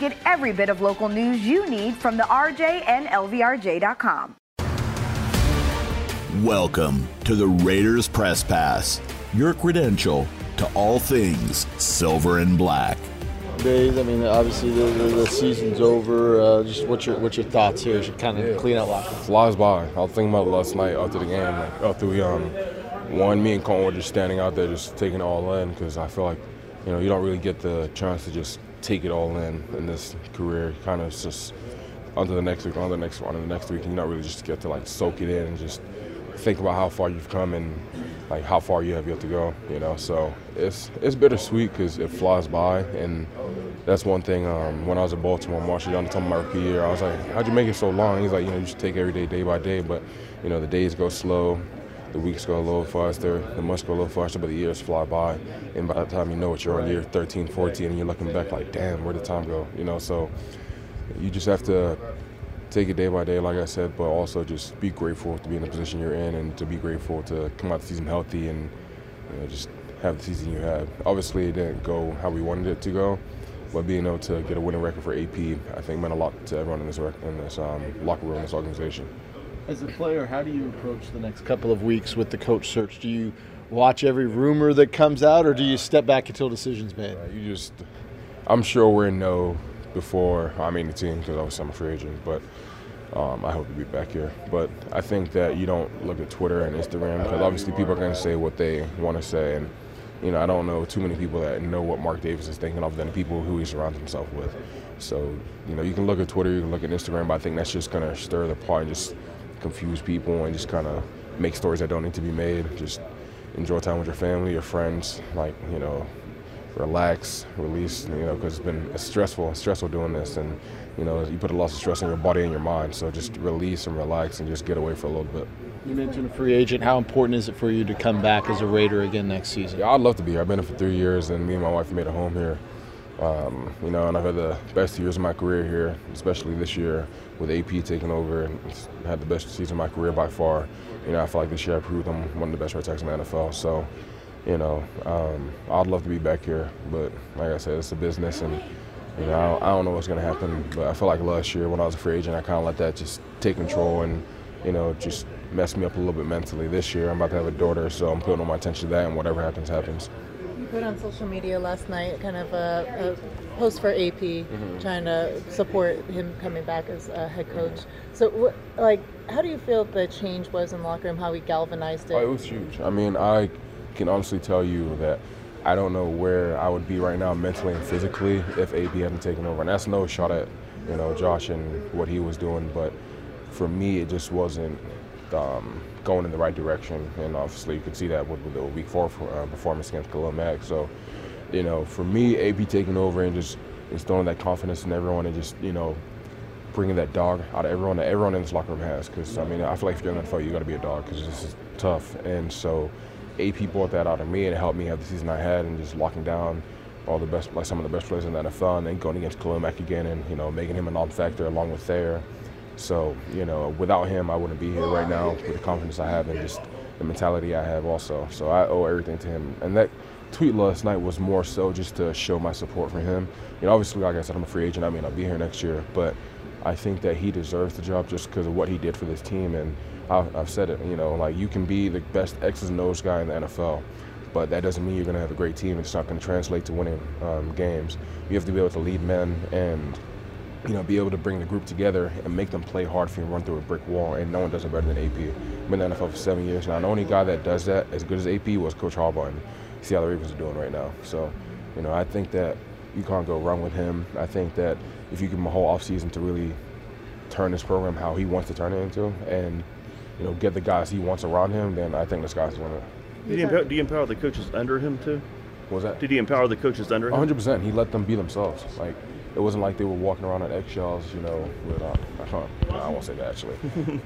Get every bit of local news you need from the RJ and LVRJ.com. Welcome to the Raiders Press Pass, your credential to all things silver and black. Days, I mean, obviously the, the, the season's over. Uh, just what's your what's your thoughts here? Should kind of yeah. clean up locker. Flies by. I was thinking about last night after the game, like after we um one, me and Kolton were just standing out there, just taking it all in because I feel like you know you don't really get the chance to just take it all in in this career. Kind of just onto the next week, on the next one, and the next week, And you not really just get to like soak it in and just think about how far you've come and like how far you have yet to go. You know, so it's it's bittersweet because it flies by, and that's one thing. Um, when I was in Baltimore, Marshal Yanda told me my rookie year, I was like, "How'd you make it so long?" He's like, "You know, you should take every day, day by day, but you know, the days go slow." The weeks go a little faster, the months go a little faster, but the years fly by. And by the time you know it, you're on year 13, 14, and you're looking back like, damn, where did time go? You know, so you just have to take it day by day, like I said, but also just be grateful to be in the position you're in and to be grateful to come out the season healthy and you know, just have the season you had. Obviously, it didn't go how we wanted it to go, but being able to get a winning record for AP, I think meant a lot to everyone in this, in this um, locker room, in this organization. As a player, how do you approach the next couple of weeks with the coach search? Do you watch every rumor that comes out, or do you step back until decisions made? Uh, you just, I'm sure we're in no before I mean the team because obviously I'm a free agent, but um, I hope to be back here. But I think that you don't look at Twitter and Instagram because obviously people are going to say what they want to say, and you know I don't know too many people that know what Mark Davis is thinking of than the people who he surrounds himself with. So you know you can look at Twitter, you can look at Instagram, but I think that's just going to stir the pot and just confuse people and just kind of make stories that don't need to be made. Just enjoy time with your family, your friends, like, you know, relax, release, you know, because it's been stressful, stressful doing this. And, you know, you put a lot of stress on your body and your mind. So just release and relax and just get away for a little bit. You mentioned a free agent. How important is it for you to come back as a Raider again next season? Yeah, I'd love to be here. I've been here for three years, and me and my wife made a home here. Um, you know, and I've had the best years of my career here, especially this year with AP taking over and had the best season of my career by far. You know, I feel like this year I proved I'm one of the best right tackles in the NFL. So, you know, um, I'd love to be back here, but like I said, it's a business, and you know, I don't, know what's going to happen. But I feel like last year when I was a free agent, I kind of let that just take control and, you know, just mess me up a little bit mentally. This year, I'm about to have a daughter, so I'm putting all my attention to that, and whatever happens, happens put on social media last night kind of a, a post for AP mm-hmm. trying to support him coming back as a head coach. So, like, how do you feel the change was in the locker room? How he galvanized it? Oh, it was huge. I mean, I can honestly tell you that I don't know where I would be right now mentally and physically if AP hadn't taken over. And that's no shot at you know Josh and what he was doing, but for me, it just wasn't. Um, going in the right direction. And obviously, you could see that with, with the week four uh, performance against Khalil Mack. So, you know, for me, AP taking over and just instilling that confidence in everyone and just, you know, bringing that dog out of everyone that everyone in this locker room has. Because, I mean, I feel like if you're in the NFL, you got to be a dog because this is tough. And so, AP brought that out of me and helped me have the season I had and just locking down all the best, like some of the best players in the NFL, and then going against Khalil Mack again and you know making him a non-factor along with Thayer. So, you know, without him, I wouldn't be here right now with the confidence I have and just the mentality I have also. So I owe everything to him. And that tweet last night was more so just to show my support for him. You know, obviously, like I said, I'm a free agent. I mean, I'll be here next year, but I think that he deserves the job just because of what he did for this team. And I've said it, you know, like you can be the best X's and O's guy in the NFL, but that doesn't mean you're going to have a great team. It's not going to translate to winning um, games. You have to be able to lead men and you know, be able to bring the group together and make them play hard for you and run through a brick wall. And no one does it better than AP. I've been in the NFL for seven years now. The only guy that does that as good as AP was Coach Harbaugh. And see how the Ravens are doing right now. So, you know, I think that you can't go wrong with him. I think that if you give him a whole offseason to really turn this program how he wants to turn it into, and you know, get the guys he wants around him, then I think this guy's going to. Did he, empower, did he empower the coaches under him too? What was that? Did he empower the coaches under him? 100. percent He let them be themselves. Like it wasn't like they were walking around on eggshells, you know. With uh, I won't say that actually.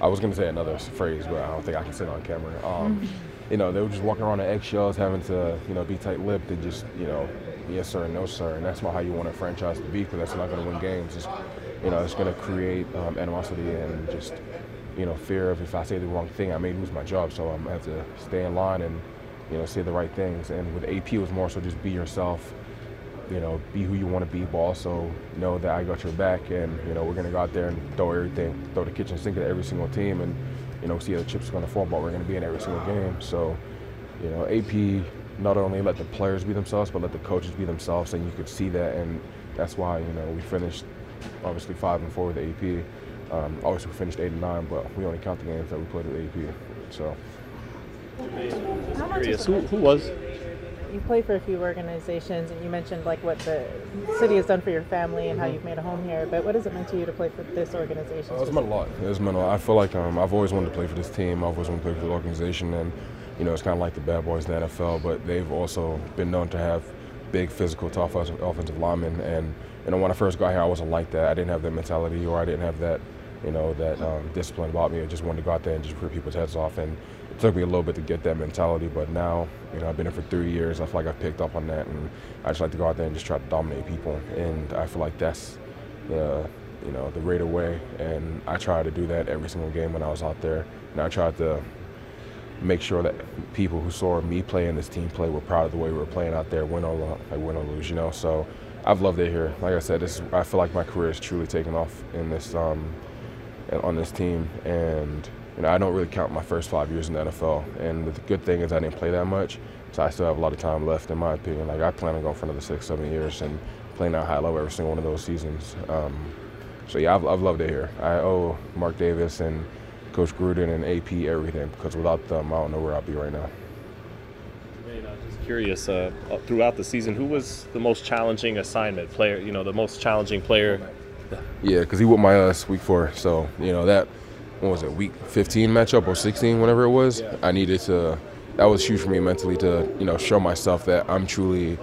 I was gonna say another phrase, but I don't think I can say it on camera. Um, you know, they were just walking around on eggshells, having to, you know, be tight-lipped and just, you know, yes sir, and no sir, and that's not how you want a franchise to be because that's not going to win games. It's, you know, it's going to create um, animosity and just, you know, fear of if I say the wrong thing, I may lose my job. So I'm to have to stay in line and, you know, say the right things. And with AP, it was more so just be yourself. You know, be who you want to be, but also know that I got your back, and you know we're gonna go out there and throw everything, throw the kitchen sink at every single team, and you know see how the chips are gonna fall. But we're gonna be in every single game. So, you know, AP not only let the players be themselves, but let the coaches be themselves, and you could see that, and that's why you know we finished obviously five and four with AP. Um, obviously, we finished eight and nine, but we only count the games that we played with AP. So. Who, who was? You play for a few organizations, and you mentioned like what the city has done for your family and how Mm-hmm. you've made a home here. But what does it mean to you to play for this organization? Uh, it's meant a lot. It's meant a lot. I feel like um, I've always wanted to play for this team. I've always wanted to play for the organization, and you know, it's kind of like the bad boys in the NFL, but they've also been known to have big, physical, tough offensive linemen. And you know, when I first got here, I wasn't like that. I didn't have that mentality, or I didn't have that, you know, that um, discipline about me. I just wanted to go out there and just rip people's heads off. And it took me a little bit to get that mentality, but now, you know, I've been here for three years. I feel like I've picked up on that, and I just like to go out there and just try to dominate people. And I feel like that's the you know, the Raider way. And I tried to do that every single game when I was out there. And I tried to make sure that people who saw me play and this team play were proud of the way we were playing out there, win or lo- like win or lose, you know. So I've loved it here. Like I said, this is, I feel like my career is truly taken off in this um, on this team, and you know I don't really count my first five years in the NFL. And the good thing is I didn't play that much, so I still have a lot of time left, in my opinion. Like I plan on going for another six, seven years and playing at high level every single one of those seasons. Um, so yeah, I've, I've loved it here. I owe Mark Davis and Coach Gruden and AP everything because without them, I don't know where I'd be right now. Jermaine, I was just curious. Uh, uh, throughout the season, who was the most challenging assignment player? You know, the most challenging player. Yeah, because he whooped my ass week four. So you know that what was it, week 15 matchup or 16, whatever it was. I needed to. That was huge for me mentally to you know show myself that I'm truly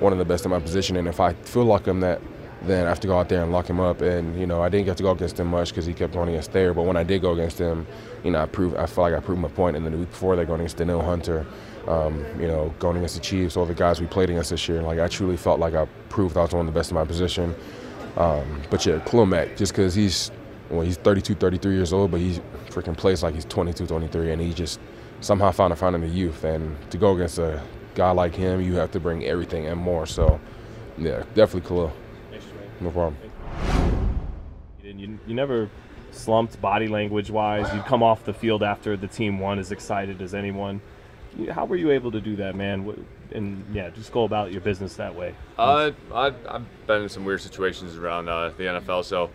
one of the best in my position, and if I feel like I'm that, then I have to go out there and lock him up. And you know I didn't get to go against him much because he kept going against Thayer. But when I did go against him, you know I proved. I felt like I proved my point. And then the week before, they're going against Danielle Hunter. Um, you know, going against the Chiefs, all the guys we played against this year. Like I truly felt like I proved I was one of the best in my position. Um, but yeah, Mack, just because he's well, he's 32, 33 years old, but he freaking plays like he's 22, 23, and he just somehow found a found in the youth. And to go against a guy like him, you have to bring everything and more. So yeah, definitely Khalil. No problem. You, didn't- you, you never slumped body language wise. You'd come off the field after the team won as excited as anyone. How were you able to do that, man? And yeah, just go about your business that way. Uh, I, I've been in some weird situations around uh, the NFL, so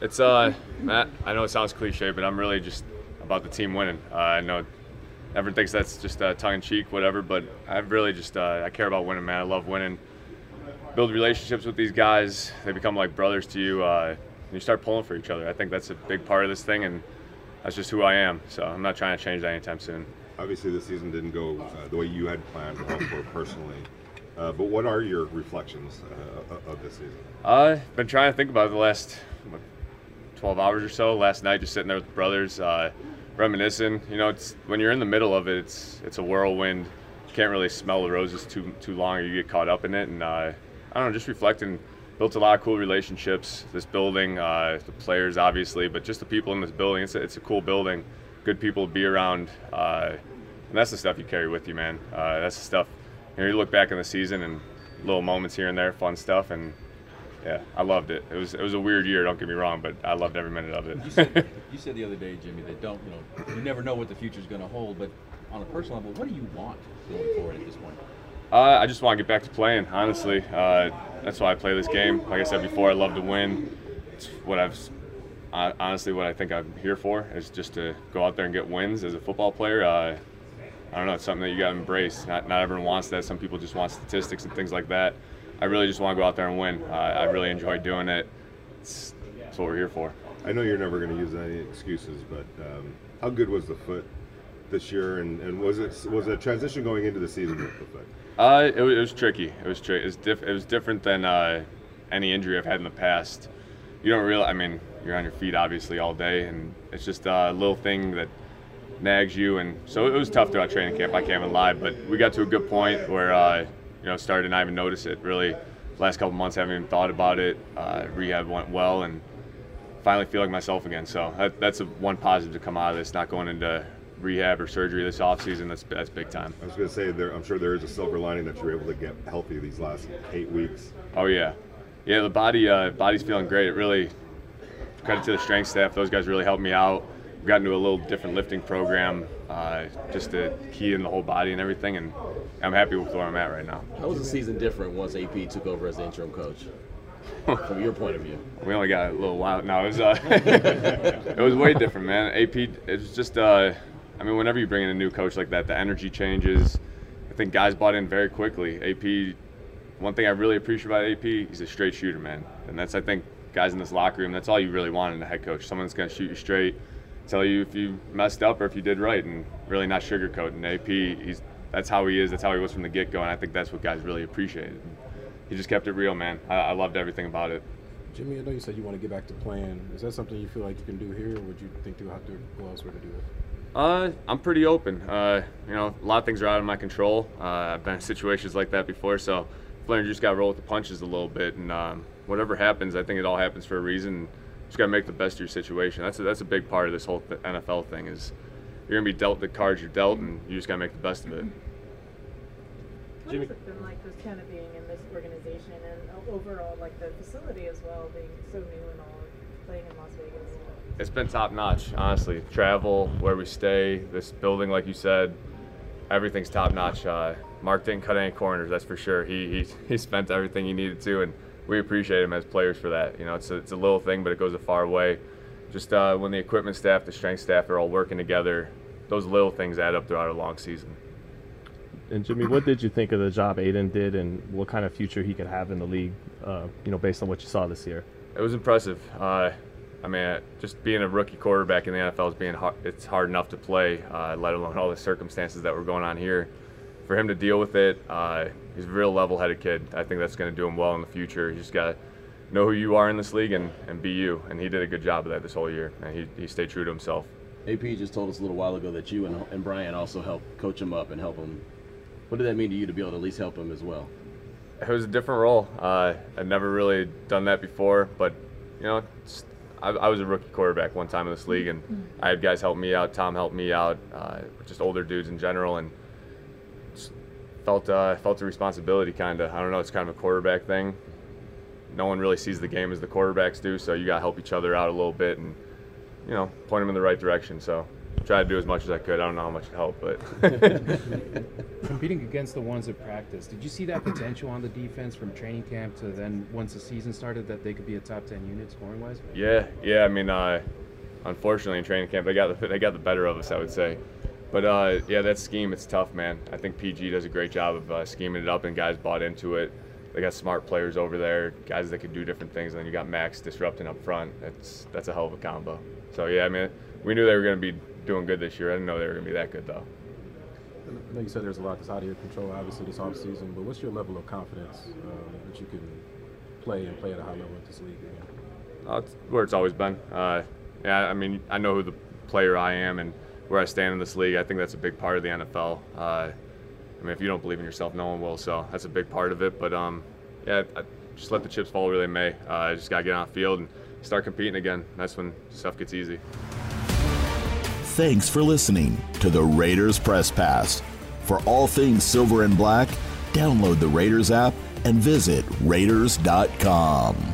it's uh, Matt. I know it sounds cliche, but I'm really just about the team winning. Uh, I know everyone thinks that's just uh, tongue in cheek, whatever, but I really just uh, I care about winning, man. I love winning. Build relationships with these guys. They become like brothers to you. Uh, and you start pulling for each other. I think that's a big part of this thing, and that's just who I am. So I'm not trying to change that anytime soon. Obviously, this season didn't go uh, the way you had planned or for personally. Uh, but what are your reflections uh, of this season? Uh, been trying to think about it the last 12 hours or so. Last night, just sitting there with brothers, uh, reminiscing. You know, it's when you're in the middle of it, it's it's a whirlwind. You can't really smell the roses too too long, or you get caught up in it. And uh, I don't know, just reflecting. Built a lot of cool relationships. This building, uh, the players obviously, but just the people in this building. It's a, it's a cool building. Good people to be around. Uh, and that's the stuff you carry with you, man. Uh, that's the stuff. You know, you look back in the season and little moments here and there, fun stuff, and yeah, I loved it. It was it was a weird year. Don't get me wrong, but I loved every minute of You it. said, you said the other day, Jimmy, that don't you know you never know what the future is going to hold. But on a personal level, what do you want going forward at this point? Uh, I just want to get back to playing. Honestly, uh, that's why I play this game. Like I said before, I love to win. It's what I've uh, honestly what I think I'm here for is just to go out there and get wins as a football player. Uh, I don't know. It's something that you got to embrace. Not not everyone wants that. Some people just want statistics and things like that. I really just want to go out there and win. Uh, I really enjoy doing it. It's, that's what we're here for. I know you're never going to use any excuses, but um, how good was the foot this year, and, and was it was it a transition going into the season with the foot? Uh, it, was, it was tricky. It was tricky. It was, diff- it was different than uh, any injury I've had in the past. You don't realize. I mean, you're on your feet obviously all day, and it's just a little thing that nags you. And so it was tough throughout training camp. I can't even lie, but we got to a good point where uh, you know started to not even notice it. Really, last couple months haven't even thought about it. Uh, rehab went well, and finally feel like myself again. So that, that's a one positive to come out of this. Not going into rehab or surgery this offseason, that's that's big time. I was going to say, there, I'm sure there is a silver lining that you're able to get healthy these last eight weeks. Oh yeah, yeah. The body uh, body's feeling great. It really credit to the strength staff. Those guys really helped me out. We got into a little different lifting program, uh, just the key in the whole body and everything, and I'm happy with where I'm at right now. How was the season different once AP took over as the interim coach? From your point of view, we only got a little while. No, it was uh, it was way different, man. AP, it was just. Uh, I mean, whenever you bring in a new coach like that, the energy changes. I think guys bought in very quickly. AP, one thing I really appreciate about AP, he's a straight shooter, man, and that's I think guys in this locker room. That's all you really want in a head coach. Someone that's going to shoot you straight, tell you if you messed up or if you did right, and really not sugarcoat. And AP, he's that's how he is. That's how he was from the get go, and I think that's what guys really appreciated. He just kept it real, man. I, I loved everything about it. Jimmy, I know you said you want to get back to playing. Is that something you feel like you can do here, or would you think you'll have to go elsewhere to do it? Uh, I'm pretty open. Uh, you know, a lot of things are out of my control. Uh, I've been in situations like that before, so Flair just got to roll with the punches a little bit. And um, whatever happens, I think it all happens for a reason. Just got to make the best of your situation. That's a, that's a big part of this whole NFL thing is you're gonna be dealt the cards you're dealt, and you just got to make the best of it. What has it been like just kind of being in this organization and overall like the facility as well, being so new and all, playing in Las Vegas? it's been top notch, honestly. Travel, where we stay, this building, like you said, everything's top notch. Uh, Mark didn't cut any corners, that's for sure. He, he, he spent everything he needed to, and we appreciate him as players for that. You know, it's a, it's a little thing, but it goes a far way. Just uh, when the equipment staff, the strength staff are all working together, those little things add up throughout a long season. And Jimmy, what did you think of the job Aidan did, and what kind of future he could have in the league? Uh, you know, based on what you saw this year. It was impressive. Uh, I mean, just being a rookie quarterback in the NFL is being hard, it's hard enough to play, uh, let alone all the circumstances that were going on here. For him to deal with it, uh, he's a real level-headed kid. I think that's going to do him well in the future. Just got to know who you are in this league and, and be you. And he did a good job of that this whole year. And he, he stayed true to himself. AP just told us a little while ago that you and, and Brian also helped coach him up and help him. What did that mean to you to be able to at least help him as well? It was a different role. Uh, I'd never really done that before, but you know, I, I, was a rookie quarterback one time in this league, and I had guys help me out. Tom helped me out, uh, just older dudes in general, and felt uh, felt a responsibility. Kind of, I don't know. It's kind of a quarterback thing. No one really sees the game as the quarterbacks do, so you got to help each other out a little bit, and you know, point them in the right direction. So try to do as much as I could. I don't know how much it helped, but competing against the ones that practice, did you see that potential on the defense from training camp to then once the season started that they could be a top ten unit scoring wise? Yeah, yeah. I mean, uh, unfortunately in training camp they got the they got the better of us, I would say. But uh, yeah, that scheme it's tough, man. I think PG does a great job of uh, scheming it up, and guys bought into it. They got smart players over there, guys that can do different things, and then you got Maxx disrupting up front. That's that's a hell of a combo. So yeah, I mean, we knew they were going to be doing good this year. I didn't know they were going to be that good though. I know you said there's a lot that's out of your control, obviously, this off season. But what's your level of confidence um, that you can play and play at a high level in this league again? Uh, it's where it's always been. Uh, yeah, I mean, I know who the player I am and where I stand in this league. I think that's a big part of the NFL. Uh, I mean, if you don't believe in yourself, no one will. So that's a big part of it. But um, yeah, I, just let the chips fall where they may. Uh, I just got to get on the field and start competing again. That's when stuff gets easy. Thanks for listening to the Raiders Press Pass. For all things silver and black, download the Raiders app and visit Raiders.com.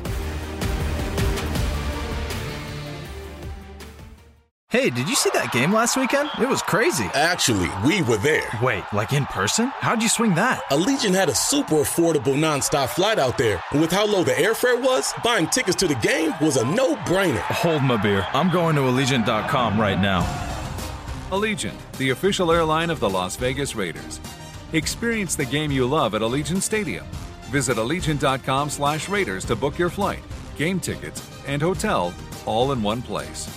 Hey, did you see that game last weekend? It was crazy. Actually, we were there. Wait, like in person? How'd you swing that? Allegiant had a super affordable nonstop flight out there. And with how low the airfare was, buying tickets to the game was a no brainer. Hold my beer. I'm going to Allegiant.com right now. Allegiant, the official airline of the Las Vegas Raiders. Experience the game you love at Allegiant Stadium. Visit Allegiant.com slash Raiders to book your flight, game tickets, and hotel all in one place.